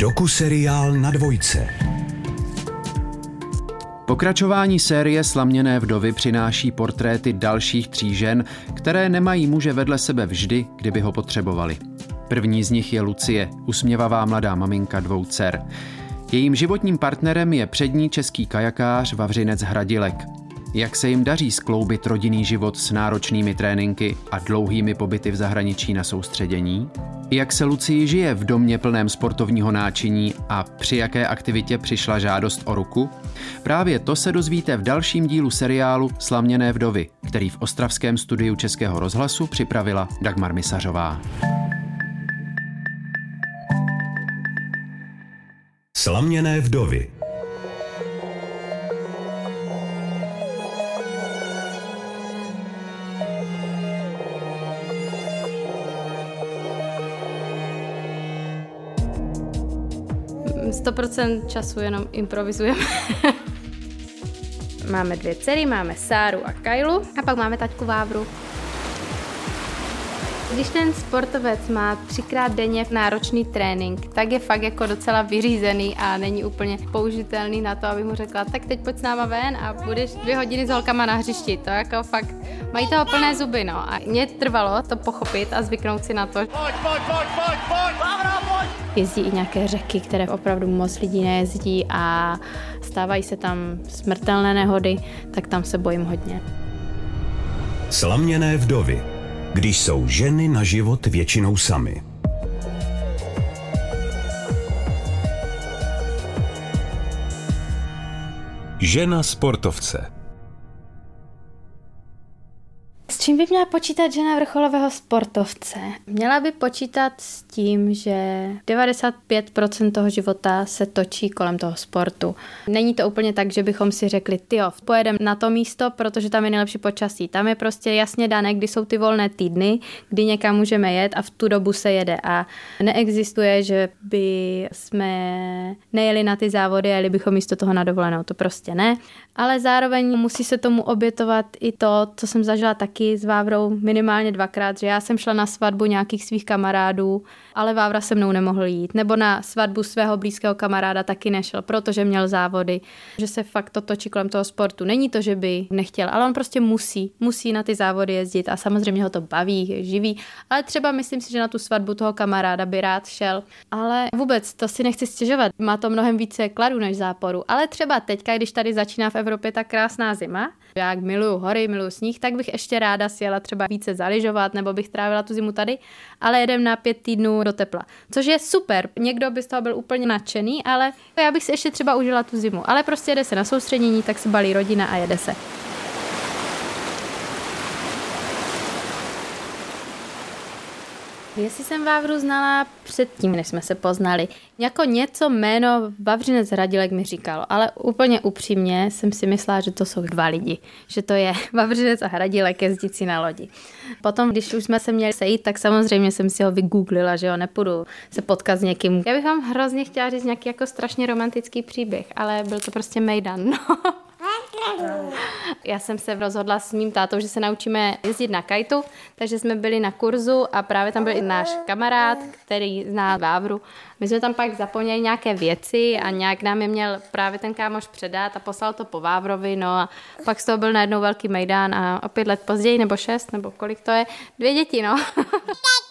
Doku-seriál na dvojce. Pokračování série Slaměné vdovy přináší portréty dalších tří žen, které nemají muže vedle sebe vždy, kdyby ho potřebovali. První z nich je Lucie, usměvavá mladá maminka dvou dcer. Jejím životním partnerem je přední český kajakář Vavřinec Hradilek. Jak se jim daří skloubit rodinný život s náročnými tréninky a dlouhými pobyty v zahraničí na soustředění? Jak se Lucii žije v domě plném sportovního náčiní a při jaké aktivitě přišla žádost o ruku? Právě to se dozvíte v dalším dílu seriálu Slaměné vdovy, který v ostravském studiu Českého rozhlasu připravila Dagmar Misařová. Slaměné vdovy. 100% času jenom improvizujeme. máme dvě dcery, máme Sáru a Kailu a pak máme taťku Vávru. Když ten sportovec má třikrát denně náročný trénink, tak je fakt jako docela vyřízený a není úplně použitelný na to, aby mu řekla, tak teď pojď s náma ven a budeš dvě hodiny s holkama na hřišti. To jako fakt, mají toho plné zuby, no. A mě trvalo to pochopit a zvyknout si na to. Pojď, pojď, pojď, pojď, pojď, pojď. Jezdí i nějaké řeky, které opravdu moc lidí nejezdí a stávají se tam smrtelné nehody, tak tam se bojím hodně. Slaměné vdovy. Když jsou ženy na život většinou samy. Žena sportovce. Čím by měla počítat žena vrcholového sportovce? Měla by počítat s tím, že 95% toho života se točí kolem toho sportu. Není to úplně tak, že bychom si řekli, tyjo, pojedeme na to místo, protože tam je nejlepší počasí. Tam je prostě jasně dané, kdy jsou ty volné týdny, kdy někam můžeme jet a v tu dobu se jede. A neexistuje, že by jsme nejeli na ty závody a jeli bychom místo toho na dovolenou. To prostě ne. Ale zároveň musí se tomu obětovat i to, co jsem zažila taky s Vávrou minimálně dvakrát, že já jsem šla na svatbu nějakých svých kamarádů, ale Vávra se mnou nemohl jít. Nebo na svatbu svého blízkého kamaráda taky nešel, protože měl závody. Že se fakt to točí kolem toho sportu. Není to, že by nechtěl, ale on prostě musí. Musí na ty závody jezdit a samozřejmě ho to baví, je živý. Ale třeba myslím si, že na tu svatbu toho kamaráda by rád šel. Ale vůbec to si nechci stěžovat. Má to mnohem více kladu než záporu. Ale třeba teďka, když tady začíná v Evropě ta krásná zima, jak miluju hory, miluju sníh, tak bych ještě ráda sjela třeba více zaližovat nebo bych trávila tu zimu tady, ale jedem na pět týdnů do tepla. Což je super. Někdo by z toho byl úplně nadšený, ale já bych si ještě třeba užila tu zimu. Ale prostě jede se na soustředění, tak se balí rodina a jede se. Jestli jsem Vávru znala předtím, než jsme se poznali, jako něco jméno Vavřinec Hradilek mi říkalo, ale úplně upřímně jsem si myslela, že to jsou dva lidi, že to je Vavřinec a Hradilek jezdící na lodi. Potom, když už jsme se měli sejít, tak samozřejmě jsem si ho vygooglila, že jo, nepůjdu se potkat s někým. Já bych vám hrozně chtěla říct nějaký jako strašně romantický příběh, ale byl to prostě mejdan, no. Já jsem se rozhodla s mým tátou, že se naučíme jezdit na kajtu, takže jsme byli na kurzu a právě tam byl i náš kamarád, který zná Vávru. My jsme tam pak zapomněli nějaké věci a nějak nám je měl právě ten kámoš předat a poslal to po Vávrovi, no a pak z toho byl najednou velký mejdán a o pět let později, nebo šest, nebo kolik to je, dvě děti, no.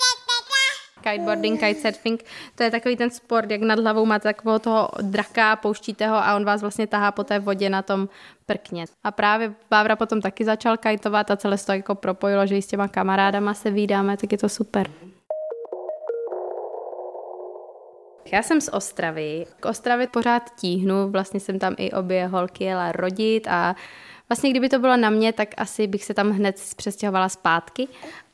Kiteboarding, kitesurfing, to je takový ten sport, jak nad hlavou máte takového toho draka, pouštíte ho a on vás vlastně tahá po té vodě na tom prkně. A právě Vávra potom taky začal kajtovat a celé se to jako propojilo, že i s těma kamarádama se vídáme, tak je to super. Já jsem z Ostravy. K Ostravě pořád tíhnu, vlastně jsem tam i obě holky jela rodit a Vlastně kdyby to bylo na mě, tak asi bych se tam hned přestěhovala zpátky,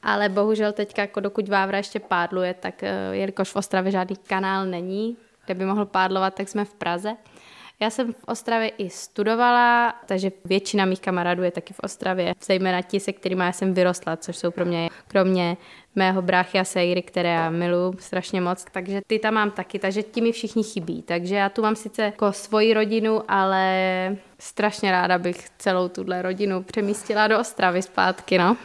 ale bohužel teďka, jako dokud Vávra ještě pádluje, tak eh, jelikož v Ostravě žádný kanál není, kde by mohl pádlovat, tak jsme v Praze. Já jsem v Ostravě i studovala, takže většina mých kamarádů je taky v Ostravě, zejména ti, se kterými jsem vyrostla, což jsou pro mě, kromě mého bráchy a sejry, které já miluji strašně moc, takže ty tam mám taky, takže ti mi všichni chybí. Takže já tu mám sice jako svoji rodinu, ale strašně ráda bych celou tuhle rodinu přemístila do Ostravy zpátky, no.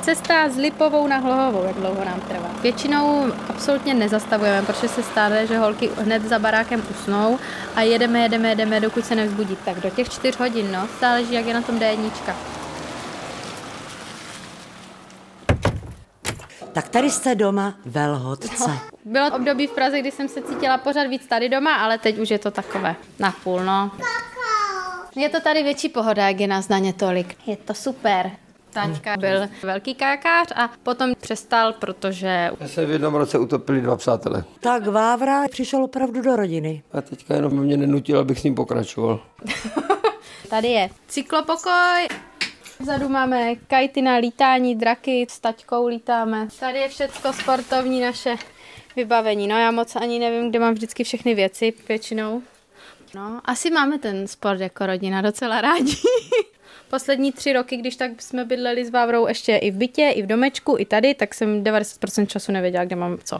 Cesta z Lipovou na Hlohovou, jak dlouho nám trvá. Většinou absolutně nezastavujeme, protože se stane, že holky hned za barákem usnou a jedeme, jedeme, jedeme, dokud se nevzbudí. Tak do těch čtyř hodin, no, záleží, jak je na tom D1. Tak tady jste doma velhodce. No, bylo období v Praze, kdy jsem se cítila pořád víc tady doma, ale teď už je to takové na půl, no. Je to tady větší pohoda, jak je nás na ně tolik. Je to super. Taťka byl velký kajakář a potom přestal, protože... Já se v jednom roce utopili dva přátelé. Tak Vávra přišel opravdu do rodiny. A teďka jenom mě nenutil, abych s ním pokračoval. Tady je cyklopokoj, Vzadu máme kajty na lítání, draky, s taťkou lítáme. Tady je všecko sportovní naše vybavení. No já moc ani nevím, kde mám vždycky všechny věci většinou. No, asi máme ten sport jako rodina docela rádi. Poslední tři roky, když tak jsme bydleli s Vávrou ještě i v bytě, i v domečku, i tady, tak jsem 90% času nevěděla, kde mám co.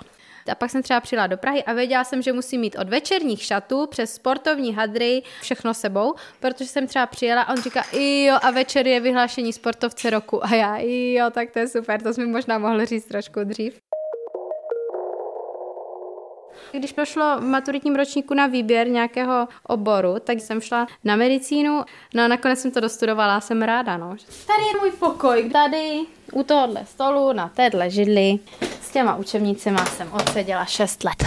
A pak jsem třeba přijela do Prahy a věděla jsem, že musím mít od večerních šatů přes sportovní hadry všechno sebou, protože jsem třeba přijela a on říká, jo, a večer je vyhlášení sportovce roku. A já, jo, tak to je super, to jsme možná mohli říct trošku dřív. Když prošlo v maturitním ročníku na výběr nějakého oboru, tak jsem šla na medicínu, no a nakonec jsem to dostudovala jsem ráda, no. Tady je můj pokoj, tady u tohohle stolu, na téhle židli. S těma učebnicema jsem odseděla 6 let.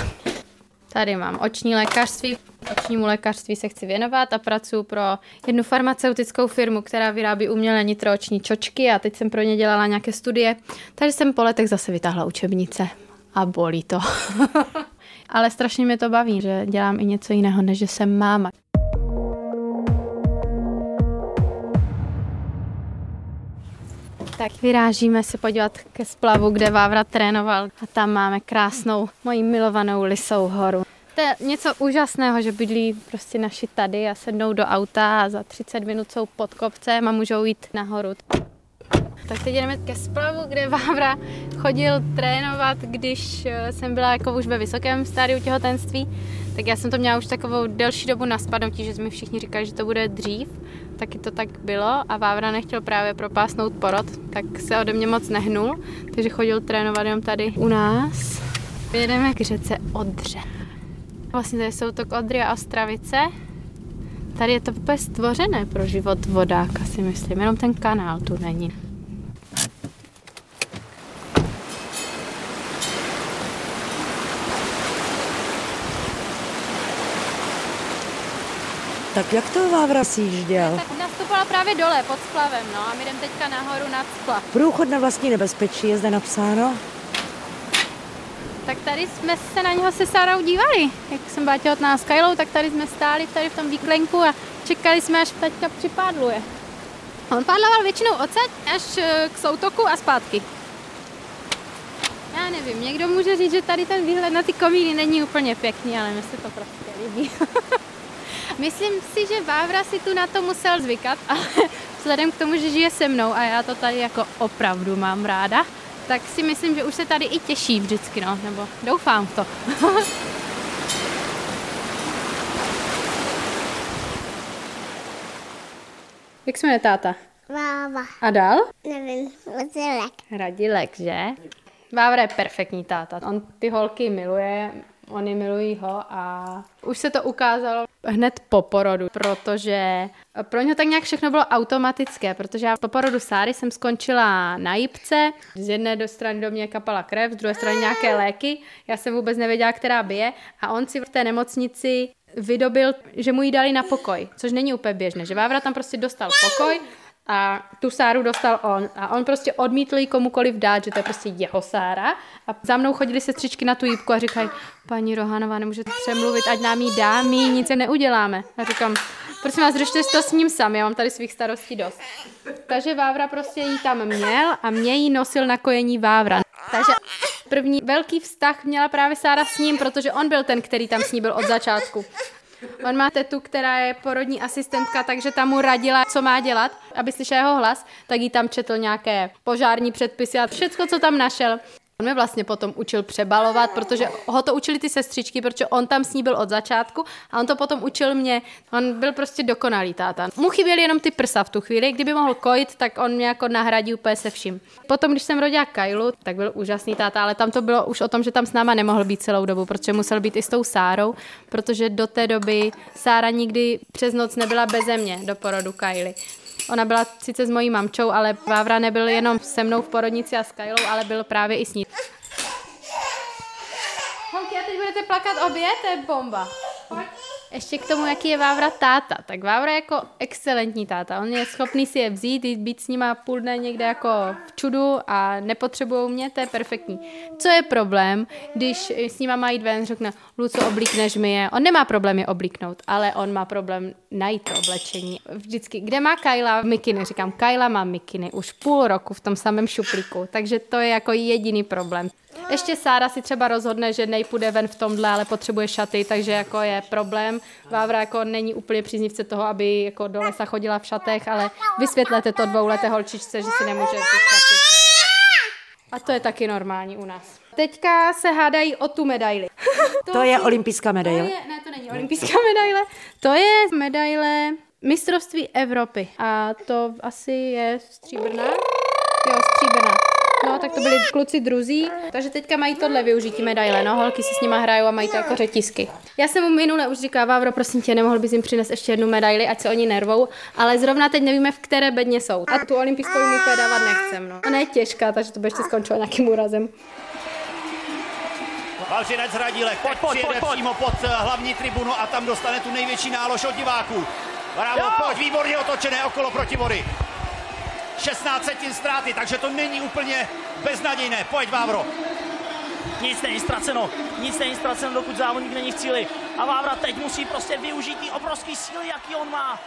Tady mám oční lékařství. Očnímu lékařství se chci věnovat a pracuji pro jednu farmaceutickou firmu, která vyrábí umělé nitrooční čočky a teď jsem pro ně dělala nějaké studie. Takže jsem po letech zase vytáhla učebnice a bolí to. Ale strašně mě to baví, že dělám i něco jiného, než že jsem máma. Tak vyrážíme se podívat ke splavu, kde Vávra trénoval a tam máme krásnou moji milovanou Lisou horu. To je něco úžasného, že bydlí prostě naši tady a sednou do auta a za 30 minut jsou pod kopcem a můžou jít nahoru. Tak teď jdeme ke splavu, kde Vávra chodil trénovat, když eh, jsem byla jako už ve vysokém stádiu těhotenství. Tak já jsem to měla už takovou delší dobu na spadnutí, že jsme všichni říkali, že to bude dřív. Taky to tak bylo a Vávra nechtěl právě propásnout porod, tak se ode mě moc nehnul, takže chodil trénovat jenom tady u nás. Jedeme k řece Odře. Vlastně tady jsou to Odry a Ostravice. Tady je to úplně stvořené pro život vodáka, si myslím, jenom ten kanál tu není. Tak jak to Vávra sjížděl? Tak nastupovala právě dole pod splavem, no a my jdeme teďka nahoru nad splav. Průchod na vlastní nebezpečí je zde napsáno. Tak tady jsme se na něho se Sárou dívali. Jak jsem byla těhotná s Kajlou, tak tady jsme stáli tady v tom výklenku a čekali jsme, až taťka připádluje. On pádloval většinou odsaď až eh, k soutoku a zpátky. Já nevím, někdo může říct, že tady ten výhled na ty komíny není úplně pěkný, ale mi se to prostě líbí. Myslím si, že Vávra si tu na to musel zvykat, ale vzhledem k tomu, že žije se mnou a já to tady jako opravdu mám ráda, tak si myslím, že už se tady i těší vždycky, no, nebo doufám v to. Jak se jmenuje táta? Váva. A dál? Nevím, Radilek. Radilek, že? Vávra je perfektní táta. On ty holky miluje, oni milují ho a už se to ukázalo hned po porodu, protože pro něho tak nějak všechno bylo automatické, protože já po porodu Sáry jsem skončila na jípce, z jedné do strany do mě kapala krev, z druhé strany nějaké léky, já jsem vůbec nevěděla, která bije. A on si v té nemocnici vydobil, že mu ji dali na pokoj, což není úplně běžné, že Vávra tam prostě dostal pokoj, a tu Sáru dostal on. A on prostě odmítl jí komukoliv dát, že to je prostě jeho Sára. A za mnou chodili sestřičky na tu jípku a říkají, paní Rohanová, nemůžete přemluvit, ať nám jí dá, my nic se neuděláme. A říkám, prosím vás, řešte to s ním sami, já mám tady svých starostí dost. Takže Vávra prostě jí tam měl a mě jí nosil na kojení Vávra. Takže první velký vztah měla právě Sára s ním, protože on byl ten, který tam s ní byl od začátku. On má tetu, která je porodní asistentka, takže tam mu radila, co má dělat, aby slyšel jeho hlas, tak jí tam četl nějaké požární předpisy a všechno, co tam našel. On mě vlastně potom učil přebalovat, protože ho to učili ty sestřičky, protože on tam s ní byl od začátku a on to potom učil mě. On byl prostě dokonalý táta. Mu chyběly jenom ty prsa v tu chvíli, kdyby mohl kojit, tak on mě jako nahradí úplně se vším. Potom, když jsem rodila Kailu, tak byl úžasný táta, ale tam to bylo už o tom, že tam s náma nemohl být celou dobu, protože musel být i s tou Sárou, protože do té doby Sára nikdy přes noc nebyla beze mě do porodu Kaily. Ona byla sice s mojí mamčou, ale Vávra nebyl jenom se mnou v porodnici a s Kajlou, ale byl právě i s ní. Holky, a teď budete plakat obě? To je bomba. Pojď. Ještě k tomu, jaký je Vávra táta. Tak Vávra je jako excelentní táta. On je schopný si je vzít, jít být s nima půl dne někde jako v čudu a nepotřebují mě, to je perfektní. Co je problém, když s nima má jít ven, řekne, Luco, oblíkneš mi je. On nemá problém je oblíknout, ale on má problém najít to oblečení. Vždycky, kde má Kyla mikiny? Říkám, Kyla má mikiny už půl roku v tom samém šuplíku, takže to je jako jediný problém. Ještě Sára si třeba rozhodne, že nejpůjde ven v tomhle, ale potřebuje šaty, takže jako je problém. Vávra jako není úplně příznivce toho, aby jako do lesa chodila v šatech, ale vysvětlete to dvouleté holčičce, že si nemůže vzít šaty. A to je taky normální u nás. Teďka se hádají o tu medaili. To je olympijská To medaile. je, ne, to není olympijská medaile. To je medaile mistrovství Evropy. A to asi je stříbrná. Jo, stříbrná. No, tak to byli kluci druzí, takže teďka mají tohle využití medaile, no, holky si s nima hrajou a mají to jako řetisky. Já jsem mu minule už říkala, Vávro, prosím tě, nemohl bys jim přinést ještě jednu medaili, ať se oni nervou, ale zrovna teď nevíme, v které bedně jsou. A tu olympijskou jim úplně dávat nechcem, no. Ona je těžká, takže to by ještě skončilo nějakým úrazem. Vavřinec Radílek pojď, pojď, přijede pojď, přímo pod eh, hlavní tribunu a tam dostane tu největší nálož od diváků. Bravo, pojď, výborně otočené okolo proti vody. 16 setin ztráty, takže to není úplně beznadějné. Pojď, Vávro. Nic není ztraceno, nic není ztraceno, dokud závodník není v cíli. A Vávra teď musí prostě využít ty obrovský síly, jaký on má.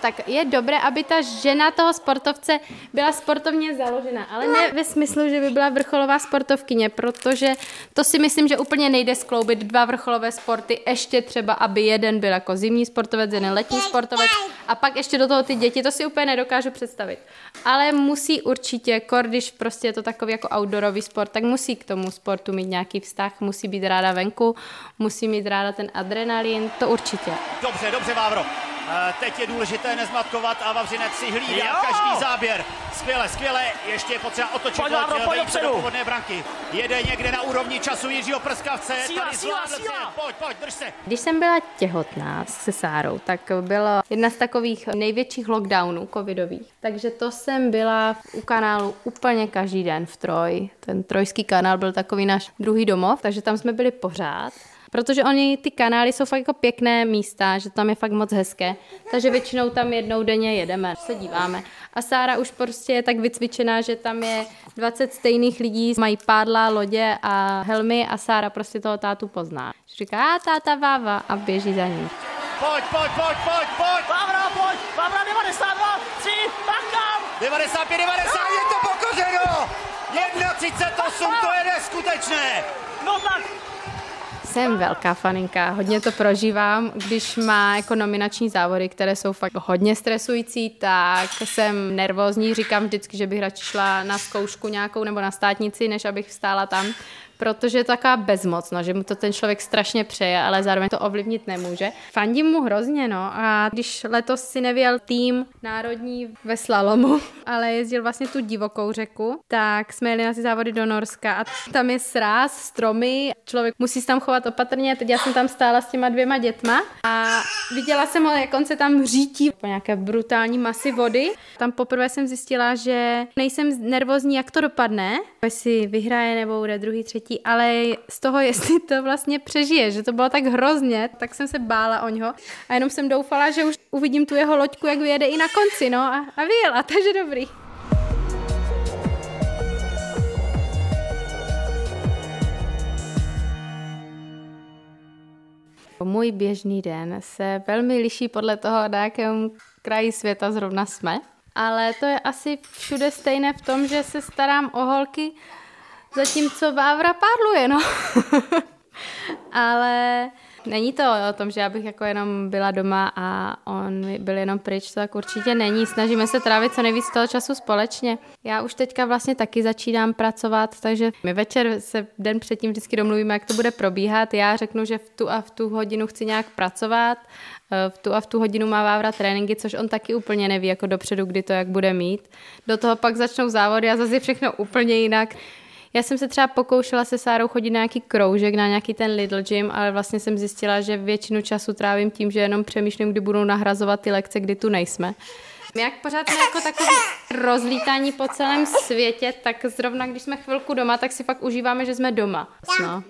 Tak je dobré, aby ta žena toho sportovce byla sportovně založena, ale ne ve smyslu, že by byla vrcholová sportovkyně, protože to si myslím, že úplně nejde skloubit dva vrcholové sporty, ještě třeba, aby jeden byl jako zimní sportovec, jeden letní sportovec a pak ještě do toho ty děti, to si úplně nedokážu představit. Ale musí určitě, kor, když prostě je to takový jako outdoorový sport, tak musí k tomu sportu mít nějaký vztah, musí být ráda venku, musí mít ráda ten adrenalin, to určitě. Dobře, dobře, Vávro. Eh, Teď je důležité nezmatkovat a Vavřinec si hlídá Jo! každý záběr. Skvěle, skvěle. Ještě je potřeba otočit Pojď, Vávro, loď, pojď do branky. Jede někde na úrovni času Jiřího Prskavce. Síla, Tady síla, síla. Pojď, pojď, drž se. Když jsem byla těhotná se Sárou, tak byla jedna z takových největších lockdownů covidových. Takže to jsem byla u kanálu úplně každý den v Troj. Ten trojský kanál byl takový náš druhý domov, takže tam jsme byli pořád. Protože oni, ty kanály jsou fakt jako pěkné místa, že tam je fakt moc hezké. Takže většinou tam jednou denně jedeme, se díváme. A Sára už prostě je tak vycvičená, že tam je 20 stejných lidí, mají pádla, lodě a helmy a Sára prostě toho tátu pozná. Říká, a táta váva a běží za ním. Pojď, pojď, pojď, pojď, pojď. Vávra, pojď, Vávra 92, 3, tak tam. 95, 90, je to pokořeno! 1,38, to je neskutečné! No tak, Jsem velká faninka, hodně to prožívám. Když má jako nominační závody, které jsou fakt hodně stresující, tak jsem nervózní. Říkám vždycky, že bych radši šla na zkoušku nějakou nebo na státnici, než abych stála tam, protože je taková bezmoc, no, že mu to ten člověk strašně přeje, ale zároveň to ovlivnit nemůže. Fandím mu hrozně, no, a když letos si nevěl tým národní ve slalomu, ale jezdil vlastně tu divokou řeku, tak jsme jeli na ty závody do Norska a tam je sráz, stromy, člověk musí se tam chovat opatrně, teď já jsem tam stála s těma dvěma dětma a viděla jsem ho, jak on se tam řítí po nějaké brutální masy vody. Tam poprvé jsem zjistila, že nejsem nervózní, jak to dopadne, jestli vyhraje nebo bude druhý, třetí, ale z toho, jestli to vlastně přežije, že to bylo tak hrozně, tak jsem se bála o něho a jenom jsem doufala, že už uvidím tu jeho loďku, jak vyjede i na konci, no a, a vyjela, takže dobrý. Můj běžný den se velmi liší podle toho, na jakém kraji světa zrovna jsme. Ale to je asi všude stejné v tom, že se starám o holky, zatímco Vávra pádluje, no. Ale Není to o tom, že já bych jako jenom byla doma a on byl jenom pryč, to tak určitě není. Snažíme se trávit co nejvíc toho času společně. Já už teďka vlastně taky začínám pracovat, takže my večer se den předtím vždycky domluvíme, jak to bude probíhat. Já řeknu, že v tu a v tu hodinu chci nějak pracovat v tu a v tu hodinu má Vávra tréninky, což on taky úplně neví jako dopředu, kdy to jak bude mít. Do toho pak začnou závody a zase všechno úplně jinak. Já jsem se třeba pokoušela se Sárou chodit na nějaký kroužek, na nějaký ten Little Gym, ale vlastně jsem zjistila, že většinu času trávím tím, že jenom přemýšlím, kdy budou nahrazovat ty lekce, kdy tu nejsme. Jak pořád jsme jako takový rozlítání po celém světě, tak zrovna když jsme chvilku doma, tak si fakt užíváme, že jsme doma. No.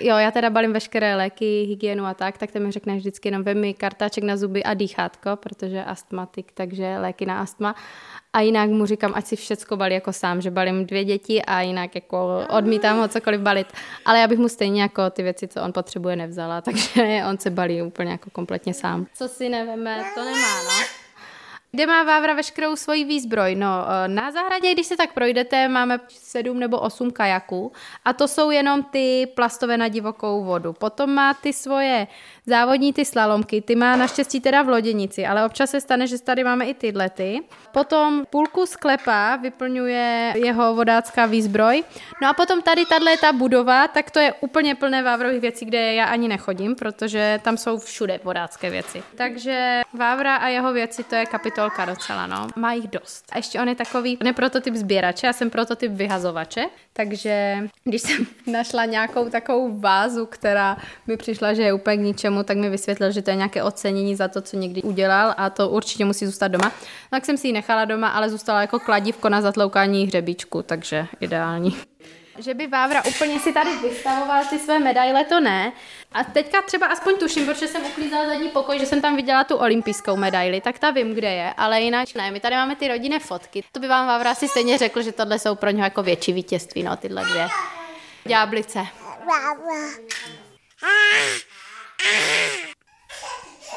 Jo, já teda balím veškeré léky, hygienu a tak, tak to mi řekne vždycky jenom vemi kartáček na zuby a dýchátko, protože astmatik, takže léky na astma. A jinak mu říkám, ať si všecko balí jako sám, že balím dvě děti a jinak jako odmítám ho cokoliv balit. Ale já bych mu stejně jako ty věci, co on potřebuje, nevzala, takže on se balí úplně jako kompletně sám. Co si neveme, to nemá, no. Kde má Vávra veškerou svoji výzbroj? No, eh, na zahradě, když se tak projdete, máme sedm nebo osm kajaků a to jsou jenom ty plastové na divokou vodu. Potom má ty svoje závodní ty slalomky, ty má naštěstí teda v loděnici, ale občas se stane, že tady máme i tyhle ty. Potom půlku sklepa vyplňuje jeho vodácká výzbroj. No a potom tady tahle ta budova, tak to je úplně plné Vávrových věcí, kde já ani nechodím, protože tam jsou všude vodácké věci. Takže Vávra a jeho věci, to je kapitolka docela, no. Má jich dost. A ještě on je takový, ne prototyp sběrače, já jsem prototyp vyhazovače, takže když jsem našla nějakou takovou vázu, která mi přišla, že je úplně k ničemu, tak mi vysvětlil, že to je nějaké ocenění za to, co někdy udělal a to určitě musí zůstat doma. Tak jsem si ji nechala doma, ale zůstala jako kladívko na zatloukání hřebíčku, takže ideální. Že by Vávra úplně si tady vystavoval ty své medaile, to ne. A teďka třeba aspoň tuším, protože jsem uklízela zadní pokoj, že jsem tam viděla tu olympijskou medaili, tak ta vím, kde je, ale jinak ne. My tady máme ty rodinné fotky. To by vám Vávra asi stejně řekl, že tohle jsou pro něho jako větší vítězství, no, tyhle dvě. Ďáblice.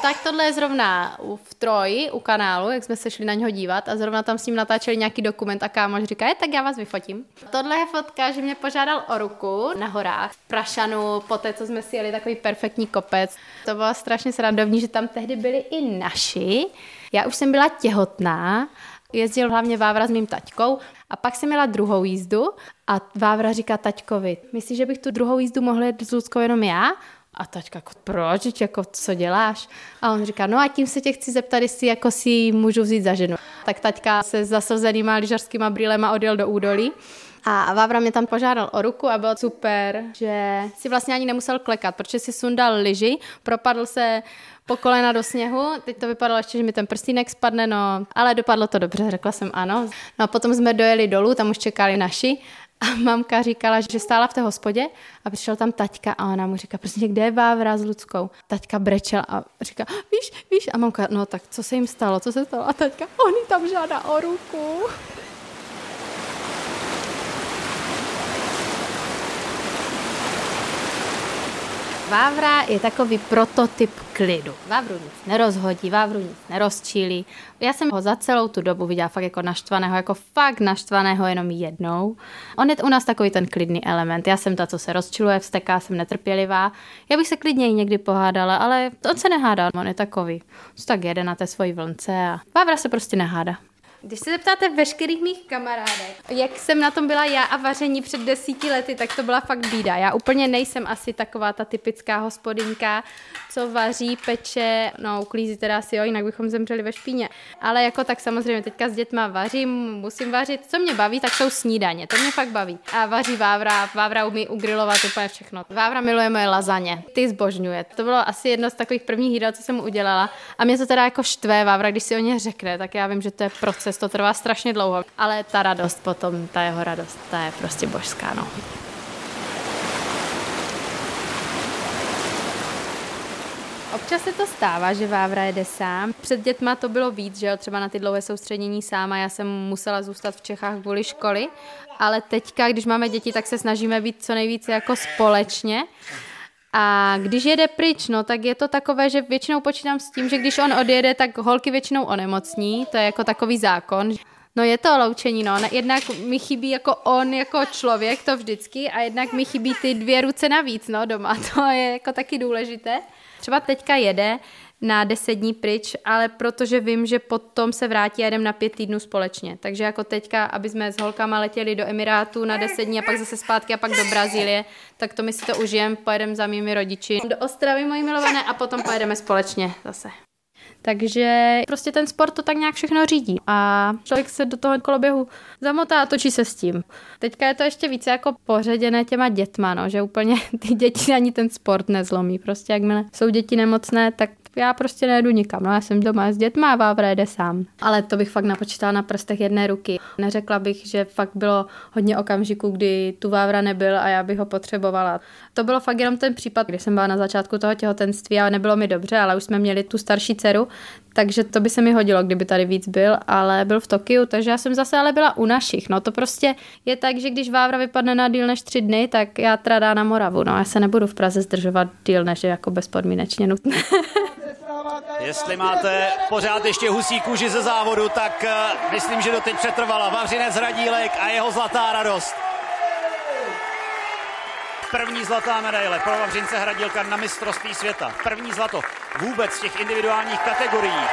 Tak tohle je zrovna v Troji, u kanálu, jak jsme se šli na něho dívat a zrovna tam s ním natáčeli nějaký dokument a kámoš říká, je, tak já vás vyfotím. Tohle je fotka, že mě požádal o ruku na horách v Prašanu, po té, co jsme si jeli takový perfektní kopec. To bylo strašně srandovní, že tam tehdy byli i naši. Já už jsem byla těhotná, jezdil hlavně Vávra s mým taťkou a pak jsem měla druhou jízdu a Vávra říká taťkovi, myslíš, že bych tu druhou jízdu mohla jít s Luckou jenom já? A taťka, jako, proč, jako, co děláš? A on říká, no a tím se tě chci zeptat, jestli jako si můžu vzít za ženu. Tak taťka se zasazenýma lyžařskýma brýlema odjel do údolí. A Vávra mě tam požádal o ruku a bylo super, že si vlastně ani nemusel klekat, protože si sundal lyži, propadl se po kolena do sněhu, teď to vypadalo ještě, že mi ten prstínek spadne, no, ale dopadlo to dobře, řekla jsem ano. No a potom jsme dojeli dolů, tam už čekali naši a mamka říkala, že stála v té hospodě a přišel tam taťka a ona mu říká, prostě kde je Vávra s Ludskou? Taťka brečel a říká, víš, víš, a mamka, no tak co se jim stalo, co se stalo? A taťka, on tam žádá o ruku. Vávra je takový prototyp klidu. Vávru nic nerozhodí, Vávru nic nerozčílí. Já jsem ho za celou tu dobu viděla fakt jako naštvaného, jako fakt naštvaného jenom jednou. On je u nás takový ten klidný element. Já jsem ta, co se rozčiluje, vsteká, jsem netrpělivá. Já bych se klidně někdy pohádala, ale on se nehádá, on je takový. Co tak jede na té svojí vlnce a Vávra se prostě nehádá. Když se zeptáte veškerých mých kamarádek, jak jsem na tom byla já a vaření před desíti lety, tak to byla fakt bída. Já úplně nejsem asi taková ta typická hospodinka, co vaří, peče, no uklízí teda asi jo, jinak bychom zemřeli ve špíně. Ale jako tak samozřejmě teďka s dětma vařím, musím vařit. Co mě baví, tak jsou snídaně, to mě fakt baví. A vaří Vávra, Vávra umí ugrilovat úplně všechno. Vávra miluje moje lazaně, ty zbožňuje. To bylo asi jedno z takových prvních jídel, co jsem udělala. A mě to teda jako štve, Vávra, když si o ně řekne, tak já vím, že to je proces, to trvá strašně dlouho. Ale ta radost potom, ta jeho radost, ta je prostě božská, no. Občas se to stává, že Vávra jede sám. Před dětma to bylo víc, že jo, třeba na ty dlouhé soustředění sám a já jsem musela zůstat v Čechách kvůli školy, ale teďka, když máme děti, tak se snažíme být co nejvíce jako společně. A když jede pryč, no, tak je to takové, že většinou počítám s tím, že když on odjede, tak holky většinou onemocní, to je jako takový zákon. No je to loučení, no. Jednak mi chybí jako on, jako člověk, to vždycky, a jednak mi chybí ty dvě ruce navíc, no, doma. To je jako taky důležité. Třeba teďka jede na deset dní pryč, ale protože vím, že potom se vrátí a jdem na pět týdnů společně. Takže jako teďka, aby jsme s holkama letěli do Emirátu na deset dní a pak zase zpátky a pak do Brazílie, tak to my si to užijem, pojedeme za mými rodiči do Ostravy, mojí milované, a potom pojedeme společně zase. Takže prostě ten sport to tak nějak všechno řídí a člověk se do toho koloběhu zamotá a točí se s tím. Teďka je to ještě více jako poředěné těma dětma, no, že úplně ty děti ani ten sport nezlomí. Prostě jakmile jsou děti nemocné, tak já prostě nejedu nikam. No, já jsem doma s dětma a Vávra jede sám. Ale to bych fakt napočítala na prstech jedné ruky. Neřekla bych, že fakt bylo hodně okamžiků, kdy tu Vávra nebyl a já bych ho potřebovala. To bylo fakt jenom ten případ, kdy jsem byla na začátku toho těhotenství a nebylo mi dobře, ale už jsme měli tu starší dceru, takže to by se mi hodilo, kdyby tady víc byl, ale byl v Tokiu, takže já jsem zase ale byla u našich. No to prostě je tak, že když Vávra vypadne na díl než tři dny, tak já tradá na Moravu. No já se nebudu v Praze zdržovat díl, než jako bezpodmínečně nutné. Jestli máte pořád ještě husí kůži ze závodu, tak uh, myslím, že doteď přetrvala Vavřinec Hradílek a jeho zlatá radost. První zlatá medaile pro Vavřince Hradílka na mistrovství světa. První zlato vůbec v těch individuálních kategoriích.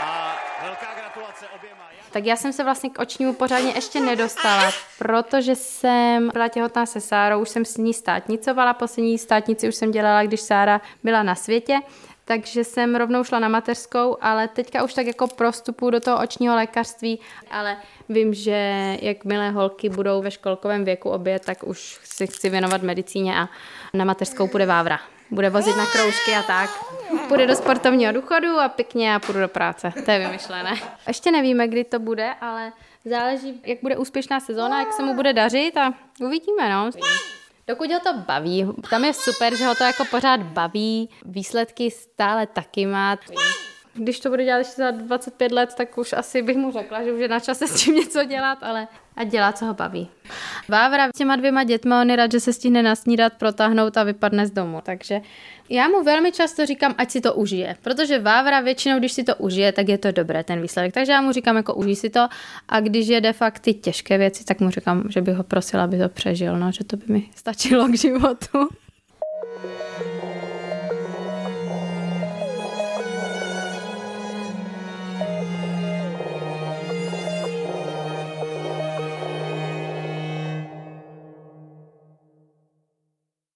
A velká gratulace oběma. Tak já jsem se vlastně k očnímu pořádně ještě nedostala, protože jsem byla těhotná se Sárou, už jsem s ní státnicovala, poslední státnici už jsem dělala, když Sára byla na světě, takže jsem rovnou šla na mateřskou, ale teďka už tak jako prostupu do toho očního lékařství, ale vím, že jakmile holky budou ve školkovém věku obě, tak už si chci věnovat medicíně a na mateřskou půjde Vávra. Bude vozit na kroužky a tak. Půjde do sportovního důchodu a pěkně a půjdu do práce. To je vymyšlené. Ještě nevíme, kdy to bude, ale záleží, jak bude úspěšná sezóna, jak se mu bude dařit a uvidíme, no. Dokud ho to baví, tam je super, že ho to jako pořád baví, výsledky stále taky má. Když to bude dělat ještě za 25 let, tak už asi bych mu řekla, že už je na čase s tím něco dělat, ale a dělá, co ho baví. Vávra těma dvěma dětma, on je rád, že se stihne nasnídat, protáhnout a vypadne z domu. Takže já mu velmi často říkám, ať si to užije, protože Vávra většinou, když si to užije, tak je to dobré ten výsledek. Takže já mu říkám, jako užij si to a když jede fakt ty těžké věci, tak mu říkám, že bych ho prosila, aby to přežil, no, že to by mi stačilo k životu.